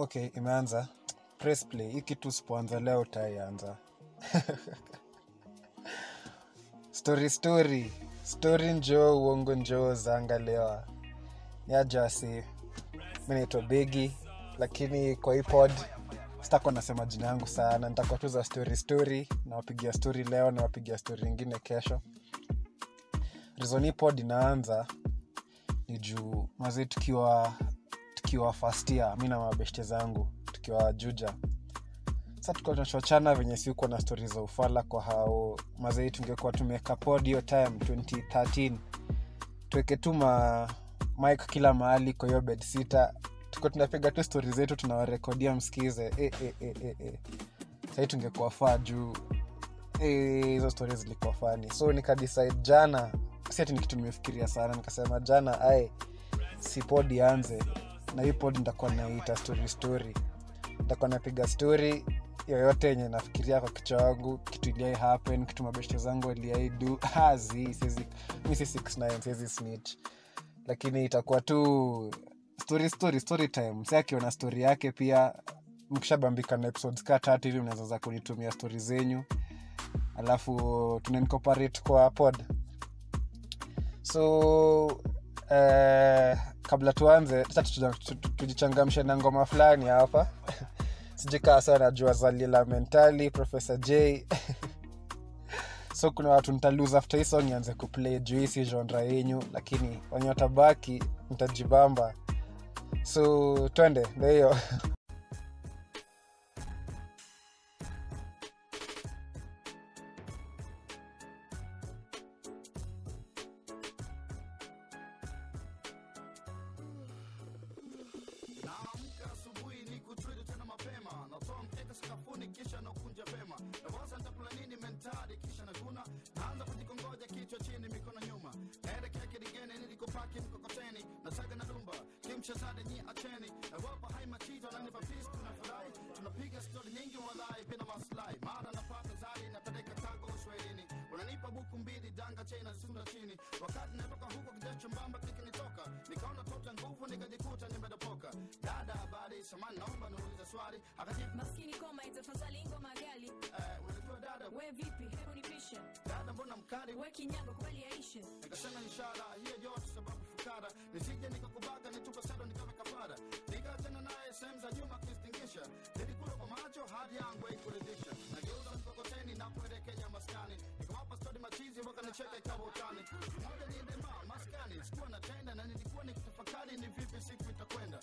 okay imeanza. Press play. Hii leo utaianza. Story story. Story njoo uongo njoo zaangalewa yajasi mi naitwa begi. Lakini kwa hii pod sitakuwa nasema jina yangu sana. Nitakuwa tu za story story. Nawapigia story leo nawapigia story ingine kesho. Reason hii inaanza ni juu mazi tukiwa tukiwa year mi na mabeshte zangu tukiwa juja. Sa tukiwa tunachochana venye siukuwa na stori za ufala kwa hao mazei tungekuwa tumeweka time 2013 tuweke tu ma mik kila mahali kwa hiyo bed sita tukiwa tunapiga tu stori zetu tunawarekodia msikize. E, e, e, e, e. sahii tungekuwa faa juu. Eh, hizo e, stori zilikuwa fani so nikadecide jana si ni kitu nimefikiria sana nikasema jana ae si pod ianze na hii pod nitakuwa naita story story. Nitakuwa napiga story yoyote yenye nafikiria kwa kichwa wangu kitu iliai happen kitu mabeshte zangu aliaidu hazi mi si 69 siezi snitch. Lakini itakuwa tu story story story time. Si akiona story yake pia mkishabambika na episodes ka tatu hivi mnaweza kunitumia stori zenyu. Alafu tunaincorporate kwa pod. So uh, kabla tuanze sasa tujichangamshe na ngoma fulani hapa. Sijikaa sana najua zalila mentali profesa j. So kuna watu ntalose after hii song ianze kuplay juisi genre yenyu lakini wenye watabaki ntajibamba so twende ndo hiyo samani naomba niulize swali akajibu maskini koma itafadhali ngoma gali eh, unajua dada. We vipi? Hebu nipishe. Dada mbona mkali? We kinyago kweli yaishe. Nikasema ishara hiyo yote sababu fukara nisije nikakubaka nitupa sado nikawe kafara nikaachana naye sehemu za nyuma kistingisha nilikula kwa macho hadi yangu haikuridhisha. Nageuza mkokoteni na kuelekea maskani. Nikawapa stodi machizi wakanicheka ikawa utani. Moja niendema maskani. Sikuwa na tenda na nilikuwa nikitafakari ni vipi siku itakwenda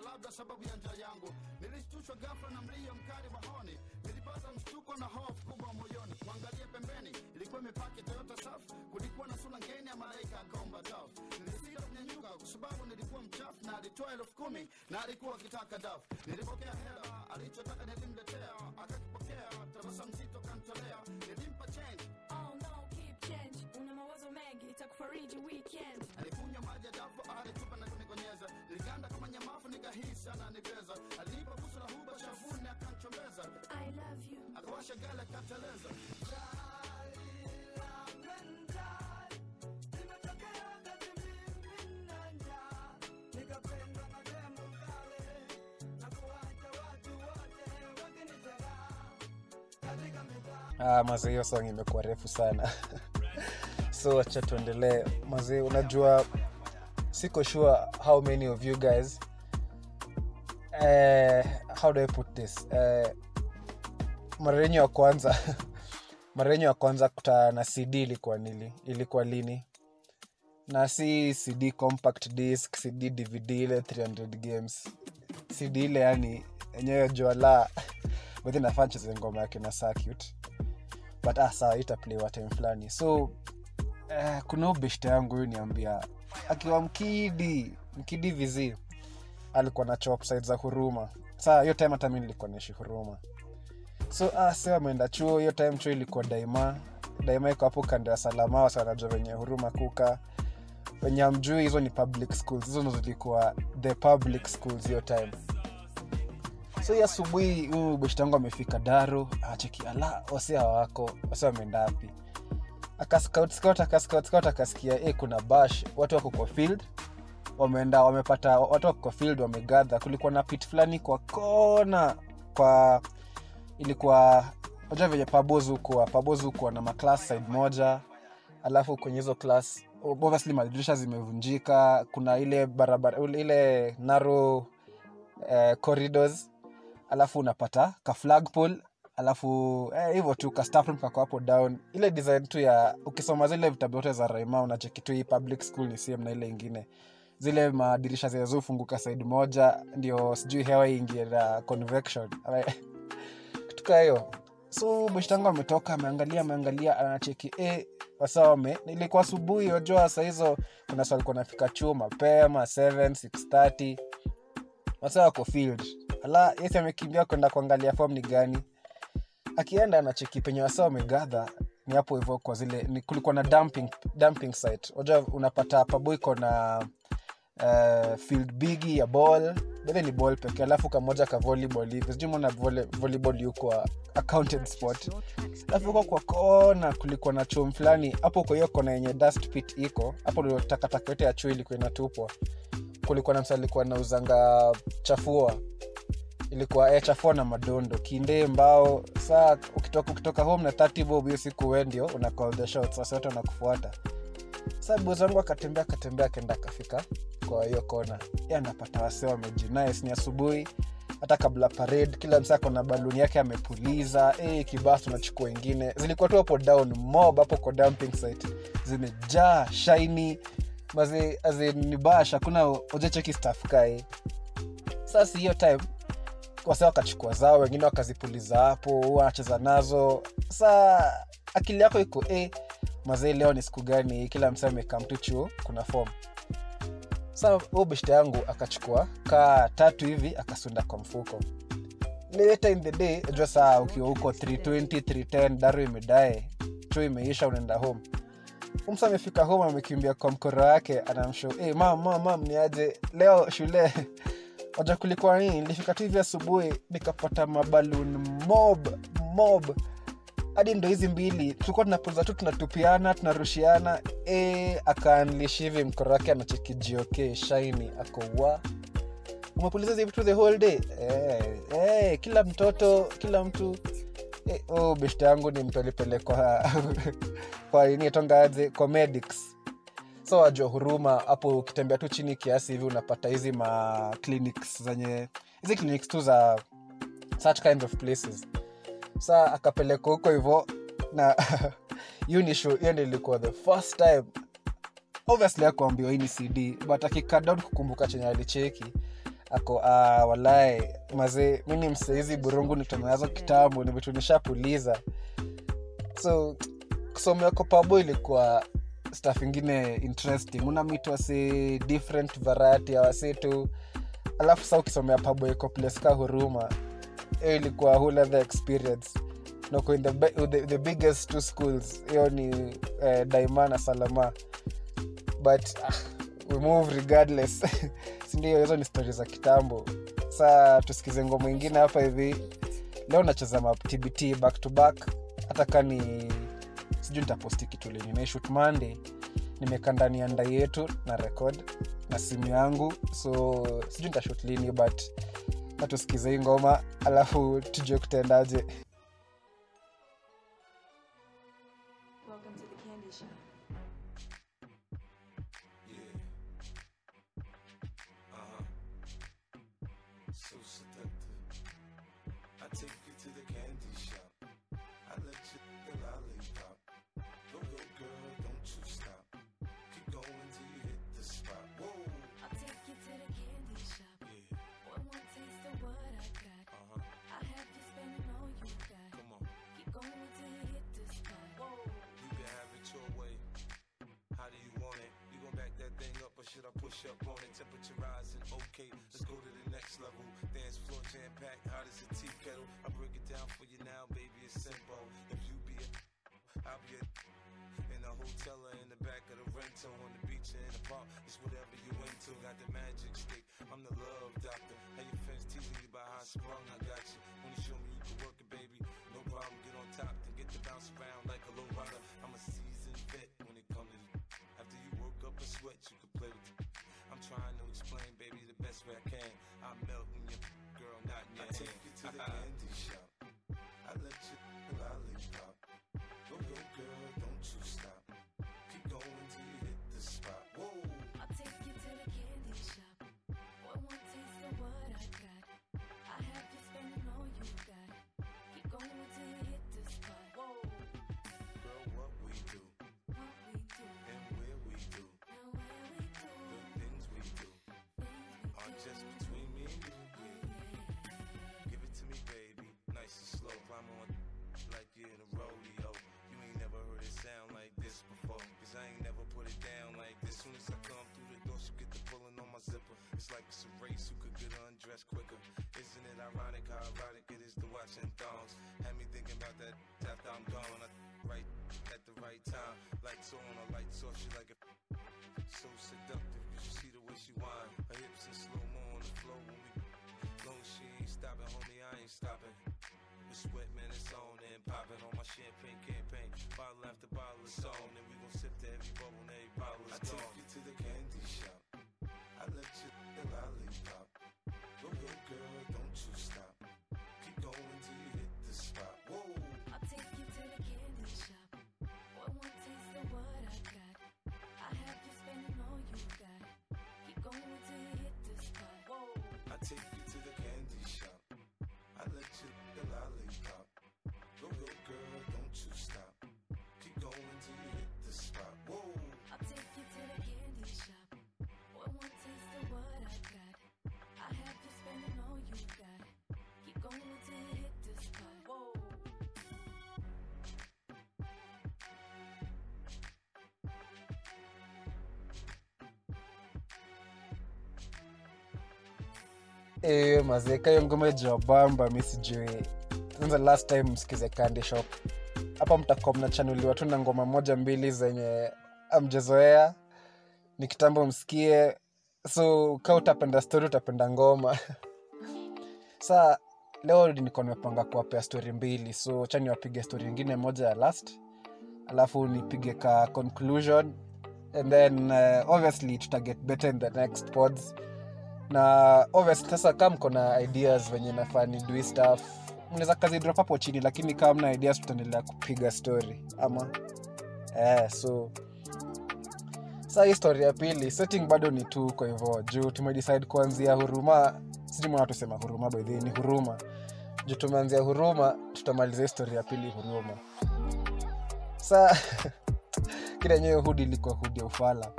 kuisikia labda sababu ya njaa yangu. Nilishtushwa ghafla na mlio mkali wa honi nilipata mshtuko na hofu kubwa moyoni. Kuangalia pembeni ilikuwa imepaki toyota safi, kulikuwa na sura ngeni ya malaika akomba dafu. nilisita kunyanyuka kwa sababu nilikuwa mchafu na alitoa elfu kumi na alikuwa akitaka dafu. nilipokea hela alichotaka nilimletea. Akakipokea tabasa mzito kantolea nilimpa change. Oh no keep change. Una mawazo mengi itakufariji weekend. Alikunywa maji ya dafu alitupa kunikonyeza niliganda kama nyamafu nikahisi ananipeza alinipa busu la huba shavuni akanchombeza. I love you. Akawasha gala akateleza ah, mazee hiyo song imekuwa refu sana. So acha tuendelee. Mazee unajua siko sure how many of you guys uh, how do i put this? Uh, mara ya kwanza mara yenyu ya kwanza kutana na cd ilikuwa nili ilikuwa lini? Na si cd compact disc cd dvd ile 300 games. Cd ile yani enyewe juala bedhi nafaa cheze ngoma yake na circuit. But ah, itaplay time fulani. So eh, kuna ubeshta yangu huyu niambia akiwa mkidi mkidi vizi alikuwa na chop side za huruma. Saa hiyo time hata mi nilikuwa naishi huruma. So ah, ameenda chuo hiyo time chuo ilikuwa daima. Daima iko hapo kando ya salama wasa wanajua venye huruma kuka. Wenye amjui hizo ni public schools. Hizo ndo zilikuwa the public schools hiyo time. So hii asubuhi huyu beshtangu amefika daro acheki ala wase hawako wase wameenda wapi akascout scout akascout eh kuna bash. Watu wako kwa field. Wameenda wamepata watu wako kwa field wamegadha kulikuwa na pit fulani kwa kona kwa ilikuwa unajua venye pabos hukuwa na maclass side moja. Alafu kwenye hizo class obviously madirisha zimevunjika. Kuna ile barabara ile narrow eh, corridors. Alafu unapata ka flagpole alafu eh, tu ka kako hapo down. Ile design tu ya ukisoma zile vitabu yote za raima unacheki hii public school ni same na ile ingine. Zile madirisha zinazofunguka side moja ndio sijui hewa ingie na convection. Kitu hiyo. So mshtangu ametoka ameangalia ameangalia anacheki e, wasawame ilikuwa asubuhi wajua sahizo kuna swali alikuwa nafika chuo mapema 7 630 wasa wako field ala yesi amekimbia kwenda kuangalia fom ni gani akienda anacheki penye wasa wamegadha ni hapo hivyo kwa zile kulikuwa na dumping, dumping site. Wajua unapata paboiko na uh, field bigi ya ball. Bele ni ball pekee alafu kamoja ka volleyball hivi. Sijui mona volleyball yuko accounted sport. Alafu uko kwa kona kulikuwa na chum fulani. Hapo kwa hiyo kona yenye dust pit iko hapo ndio takataka yote ya chuo ilikuwa inatupwa. Kulikuwa na msa alikuwa nauzanga chafua ilikuwa eh, chafua na madondo kinde mbao. Saa ukitoka, ukitoka home na 30 bob hiyo siku sa bozi akatembea akatembea akaenda akafika kwa hiyo kona y anapata wase wamejinice ni asubuhi. Hata kabla parade kila msa kona baluni yake amepuliza. E, kibas tunachukua wengine zilikuwa tu hapo down mob hapo kwa dumping site. Zimejaa shaini mazi ni bash hakuna ojecheki staff hiyo time wase wakachukua zao wengine wakazipuliza hapo wanacheza nazo. Sa akili yako iko e, mazee leo ni siku gani? Kila msa amekaa chuo kuna fom sa huu beshte yangu akachukua kaa tatu hivi akasunda kwa mfuko. Later in the day jua saa ukiwa huko 320 310 daru imedae chuo imeisha unaenda home. Umsa amefika home amekimbia kwa mkoro wake anamsho hey, mam mam mam niaje leo shule waja kulikuwa nini? Nilifika tu hivi asubuhi nikapata mabalun mob mob. Hadi ndo hizi mbili tulikuwa tunapuliza tu tunatupiana tunarushiana. E, akaanlishi hivi mkoro wake anachekijioke shaini akowa umepuliza hizi vitu the whole day? E, e, kila mtoto kila mtu. E, oh, beshte yangu ni mpelipele kwa kwa nini tongaje kwa medics so wajua huruma hapo ukitembea tu chini kiasi hivi unapata hizi ma clinics zenye hizi clinics tu za such kinds of places. Sa akapeleka huko hivo na hiyo ndio ilikuwa the first time. Obviously akuambiwa hii ni cd but akikadon kukumbuka chenye alicheki ako uh, walae mazee mi ni msaizi burungu nitonazo kitambo ni vitu nishapuliza. So kusomea kwa pabo ilikuwa staff ingine interesting. Unamitwa si different variety ya wasitu alafu sa ukisomea pabo iko place ka huruma hiyo ilikuwa whole other experience? Noko in the, the, the biggest two schools hiyo ni eh, daima na salama. But ah, we move regardless. Sindio hizo ni stori za kitambo. Saa tusikize ngoma ingine hapa hivi. Leo nacheza map tbt back to back. Hata ka ni sijui nitaposti kitu lini naishut monday nimekaa ndani ya ndai yetu na record na simu yangu. So sijui nitashut lini but natusikize hii ngoma alafu tujue kutendaje up it? Temperature rising, okay. Let's go to the next level. Dance floor jam packed, hot as a tea kettle. I break it down for you now, baby. It's simple. If you be a, I'll be a. In a hotel or in the back of the rental, on the beach or in the park, it's whatever you into. Got the magic stick, I'm the love doctor. How your friends teasing you about how I sprung, to the candy It's like it's a race who could get undressed quicker. Isn't it ironic how erotic it is to watch in thongs? Had me thinking about that after I'm gone. I right at the right time. Lights on, a lights off. She like it so seductive. You should see the way she whine. Her hips in slow mo on the floor when we. Long she ain't stopping, homie, I ain't stopping. The sweat, man, it's on and popping on my champagne campaign. Bottle after bottle is on, Eh, mazeka hiyo ngoma ya bamba mi the last time msikize candy shop. Hapa mtakuwa mnachanuliwa tu na ngoma moja mbili zenye amjezoea ni kitambo msikie. So ka utapenda story utapenda ngoma. Sa leo niko nimepanga kuwapea story mbili. So cha niwapige story ingine moja ya last. Alafu nipige ka conclusion. And then uh, obviously tutaget better in the next pods na obviously sasa kama mko na ideas venye nafaa ni dui stuff mnaweza kazi drop hapo chini lakini kama mna ideas tutaendelea kupiga story ama? Eh, so saa hii story ya pili setting bado ni tu kwa hivyo juu tumedecide kuanzia huruma tusema huruma baidhi ni huruma. Juu tumeanzia huruma tutamaliza hii story ya pili huruma. Saa kila nyewe hudi ilikuwa hudi ya ufala.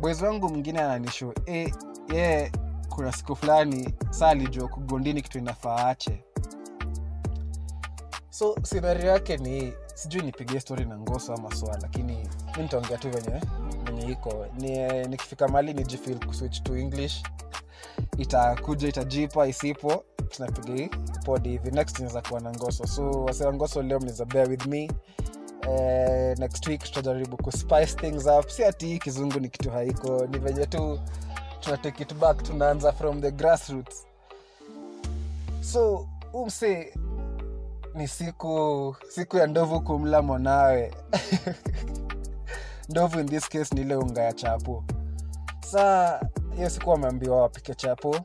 Bwezi wangu mwingine ananisho e, ye kuna siku fulani saa alijua kugondini kitu inafaa ache so sinari yake ni sijui nipigie stori na ngoso ama swala lakini mi nitaongea tu venye venye iko. Ni, mali nijifil kuswitch to english. Itakuja itajipa isipo tunapiga pod hivi. Next inaweza kuwa na ngoso. So wasewa ngoso leo mnaweza bear with me. Uh, next week tutajaribu kuspice things up. Si ati kizungu ni kitu haiko ni venye tu tuna take it back tunaanza from the grassroots. So umse ni siku siku ya ndovu kumla mwanawe. Ndovu in this case ni ile unga ya chapo. Saa hiyo siku wameambiwa wapike chapo.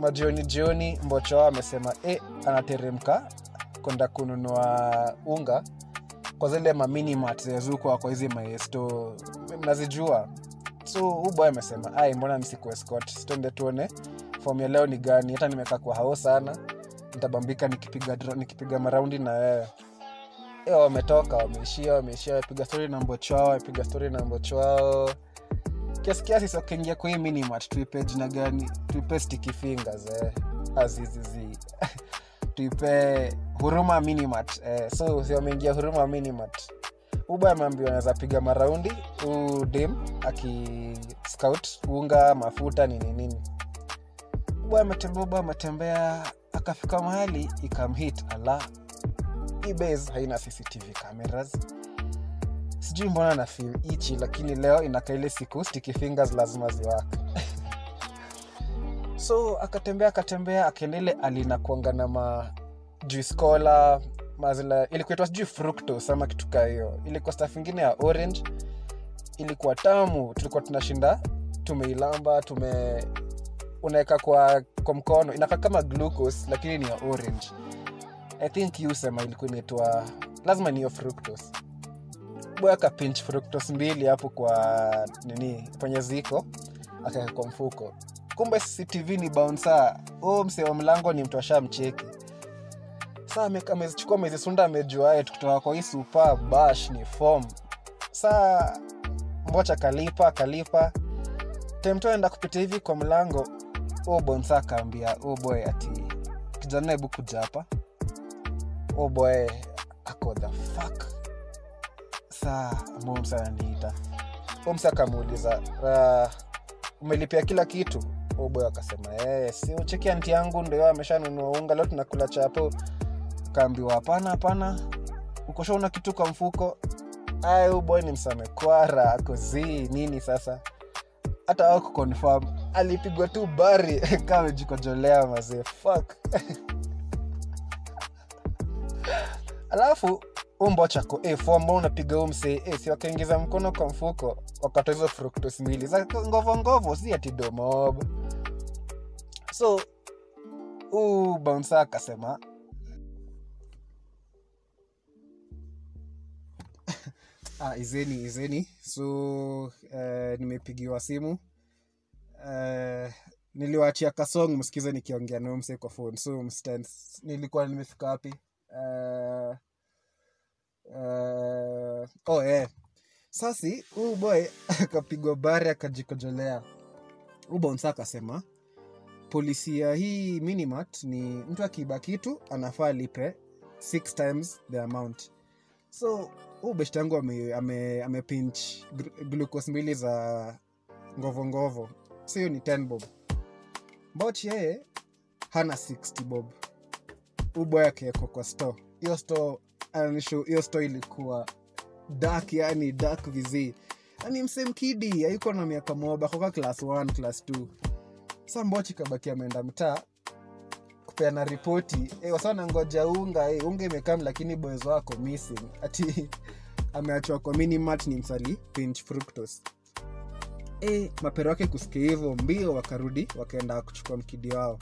Majioni jioni mbocho wao amesema e, anateremka kwenda kununua unga. Kwa zile maminimat zezukwa kwa hizi maesto mnazijua so huu boy amesema ai mbona msikuescot sitende tuone. Fom leo ni gani? Hata nimekaa kwa hao sana. Nitabambika nikipiga nikipiga maraundi na wewe. E, wametoka wameishia wameishia wapiga stori na mbochwao wapiga stori na mbochwao kiasi kiasi sokiingia kwa hii minimat tuipe jina gani? Tuipe sticky fingers eh. azizizi tuipe huruma minimat eh. so si huruma minimat uba ameambiwa anaweza piga maraundi udem aki scout unga mafuta nini nini. Uba ametembea uba ametembea akafika mahali ikamhit ala hii haina cctv cameras. Sijui mbona na fil ichi lakini leo inakaa siku sticky fingers lazima ziwaka so akatembea akatembea akaenda alinakuanga na ma mazila ilikuitwa sijui fructose ama kitu kaa hiyo. Ilikuwa staff ingine ya orange. Ilikuwa tamu. Tulikuwa tunashinda tumeilamba tume unaweka kwa, kwa mkono. Inakaa kama glucose lakini ni ya orange. I think yusema ilikuwa inaitwa lazima niyo fructose. Boy akapinch fructose mbili hapo kwa nini kwenye ziko akaweka kwa mfuko. Kumbe cctv ni bounsa huu msee wa mlango ni mtu ashamcheki saa mezisunda amezisunda amejua "Eh, kwa hii supa bash ni form. Saa mbocha kalipa kalipa. Temto aenda kupita hivi kwa mlango ubonsa bonsa akaambia oh ati kijana kuja hapa. Oh boy ako saa momsa ananiita. Omsa akamuuliza uh, umelipia kila kitu? Oboy akasema hey, si ucheki anti yangu ndio ameshanunua unga leo tunakula chapo kaambiwa hapana hapana. Ukoshaona kitu kwa mfuko? Ay boy ni msamekwara akozii nini sasa? Hata wako confirm alipigwa tu bari. Kaa amejikojolea mazee fuck. Alafu umbochako e, fomba unapiga umse e, si wakaingiza mkono kwa mfuko wakatoa hizo fructos mbili. Za ngovo ngovo si ati domob. So huu bouncer akasema ah, izeni izeni. So uh, nimepigiwa simu. Uh, niliwaachia kasong msikize nikiongea nao mse kwa phone. So mstand nilikuwa nimefika wapi? Uh, uh, oh, yeah. sasi huu boy akapigwa bari akajikojolea. Huu akasema polisi ya hii minimat ni mtu akiiba kitu anafaa lipe six times the amount. So huu beshti yangu ame, ame glucose mbili za ngovo ngovo. So hiyo ni 10 bob. Mboch yeye hana 60 bob. Uboy akeko kwa store. Hiyo store hiyo store ilikuwa dark yani dark vizii yani msemkidi aiko na miaka moba koka class 1 class 2 sa mbochi kabaki ameenda mtaa kupeana ripoti. E, wasana ngoja unga e, unga imekam lakini boys wako missing. Ati ameachwa kwa minimat ni msali pinch fructose. E, mapero yake kusikia hivyo mbio wakarudi wakaenda kuchukua mkidi wao.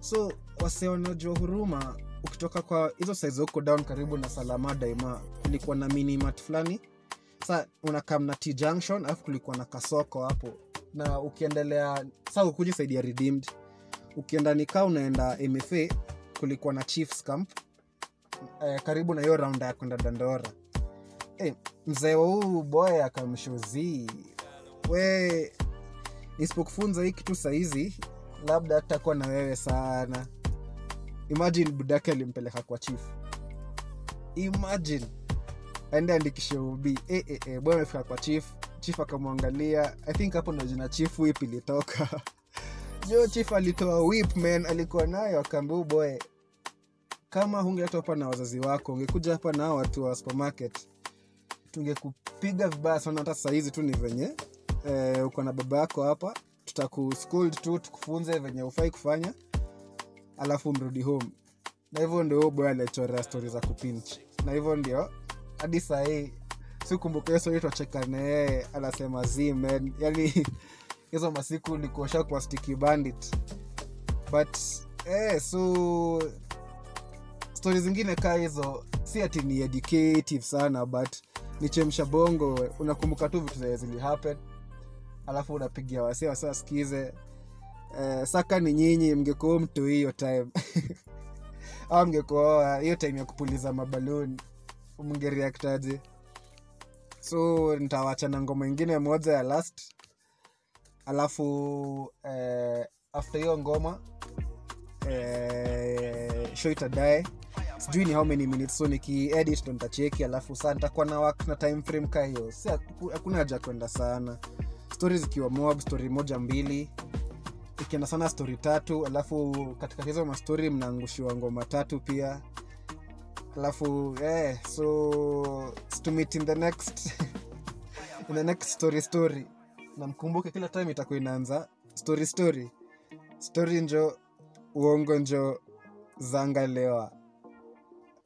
So waseonajua huruma ukitoka kwa hizo saizi huko down karibu na salama daima kulikuwa na minimat fulani. Sa unakam na t junction alafu kulikuwa na kasoko hapo. Na ukiendelea sa ukuji saidi ya redeemed. Ukienda nikaa unaenda mfa kulikuwa na chiefs camp. Eh, karibu na hiyo raunda ya kwenda dandora eh, mzee huu boy akamshuzii we nisipokufunza hii kitu sahizi labda hatakuwa na wewe sana. Imagine budake alimpeleka kwa chief. Imagine. Aende andikishe ubi e, e, e, boy amefika kwa chief. Chief akamwangalia. I think hapo ndo jina chief whip ilitoka. Jo chief alitoa whip man. Alikuwa nayo akaambia "Huyu boy kama hungeleta hapa na wazazi wako ungekuja hapa na watu wa supermarket tungekupiga vibaya sana hata sahizi tu ni venye e, uko na baba yako hapa. Tutakuscold tu tukufunze venye ufai kufanya alafu mrudi home. Na hivyo ndio huo boy alichorea stori za kupinch. Na hivyo ndio hadi sahii sikumbuka hiyo stori twacheka naye anasema z yani hizo masiku ulikuosha kwa sticky bandit. But eh, so stori zingine kaa hizo si ati ni educative sana but ni chemsha bongo unakumbuka tu vitu zenye happen alafu unapigia wasi wasi wasikize. Eh, saka ni nyinyi mngekuwa mtu hiyo time. Au mngekuoa hiyo time ya kupuliza mabaluni mngereaktaje so nitawacha na ngoma ingine moja ya last. Alafu eh, after hiyo ngoma eh, show itadae sijui ni how many minutes so nikiedit ndo nitacheki alafu saa nitakuwa na work na time frame ka hiyo. Si hakuna haja kwenda sana. Stori zikiwa mob stori moja mbili. Ikienda sana stori tatu alafu katika hizo mastori mnaangushiwa ngoma tatu pia. Alafu eh, so to meet in the next in the next story story. Na kila time itakuwa inaanza story story. Story njo uongo njo zangalewa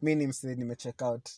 mi ni msee nimecheck out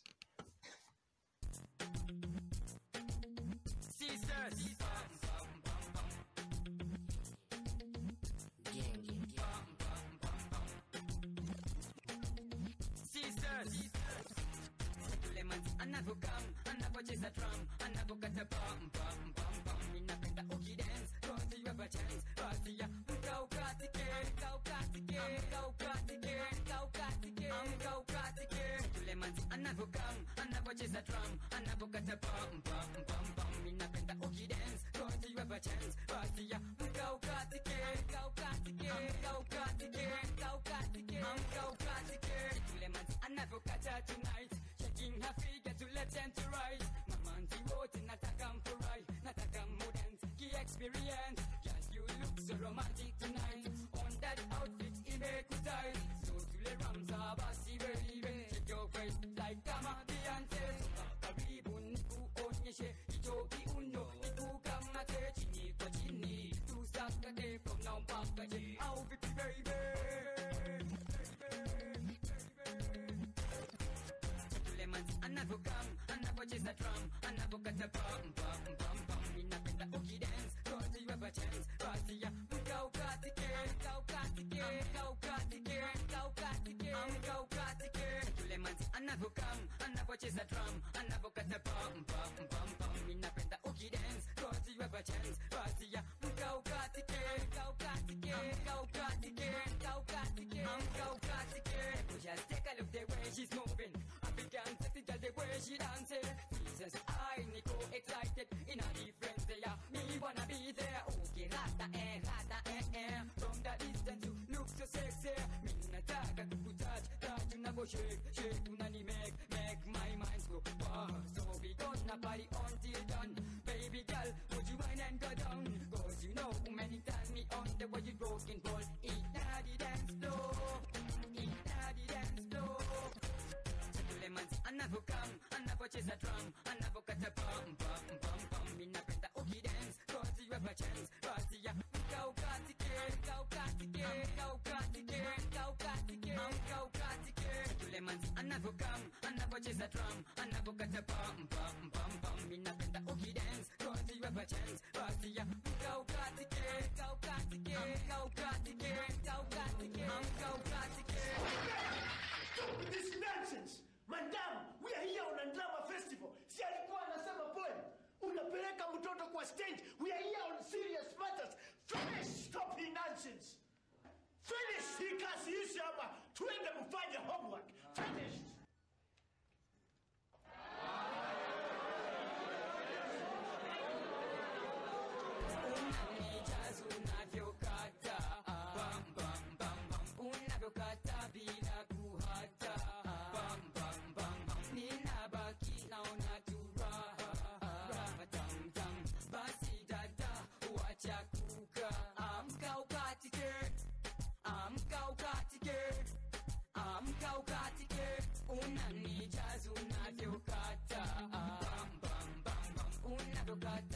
Suleiman anavyokam anavyocheza drum anavyokata pam pam pam pam ninapenda ukidance cause you have a chance basi ya mkaukatike mkaukatike mkaukatike mkaukatike mkaukatike Suleiman anavyokata tonight. Shaking her figure to left and to right mamanzi wote nataka mfurahi nataka mudance ki experience yes you look so romantic tonight. On that outfit imekutai so tule ramza basi baby on pop at you. Oh, Vicky, baby. Two lemons, another gum, another jazz a drum, another got a bum, bum, bum, bum. We not the ookie dance, cause you have a chance, cause you we go, got it, go, got it, go, got it, go, got it, go, got it, two lemons, another gum, another jazz a drum, another got a bum, bum, bum, bum. We not the ookie dance, cause you have a chance, mkaukatike mkaukatike mkaukatike mkaukatike mkaukatike just take a look the way she's moving African sexy girl the way she dancing Jesus I Nico excited in a different day me wanna be there okay rata eh rata eh eh from the distance you look so sexy me nataka kukutouch touch unavo shake shake unani make make my mind go wow so we gonna party until done baby girl would you wine and go down on the way you broken and roll. Inna the dance floor, inna the dance floor. Elements, another come, another chase a drum, another cut a bum, bum, bum, bum. Inna penta oogie dance, cause you have a chance, cause you have go got to get, go got to get, go got to get, go got to get, go got to get. Elements, another come, another chase a drum, another cut a bum, bum, bum, bum. Inna penta oogie dance. Stop this nonsense. Madam, we are here on a drama festival. Si alikuwa anasema poem. Unapeleka mtoto kwa stage. We are here on serious matters. Finish. Stop hii nonsense. Finish hii kazi hapa. Tuende mfanye homework. Finish. Like.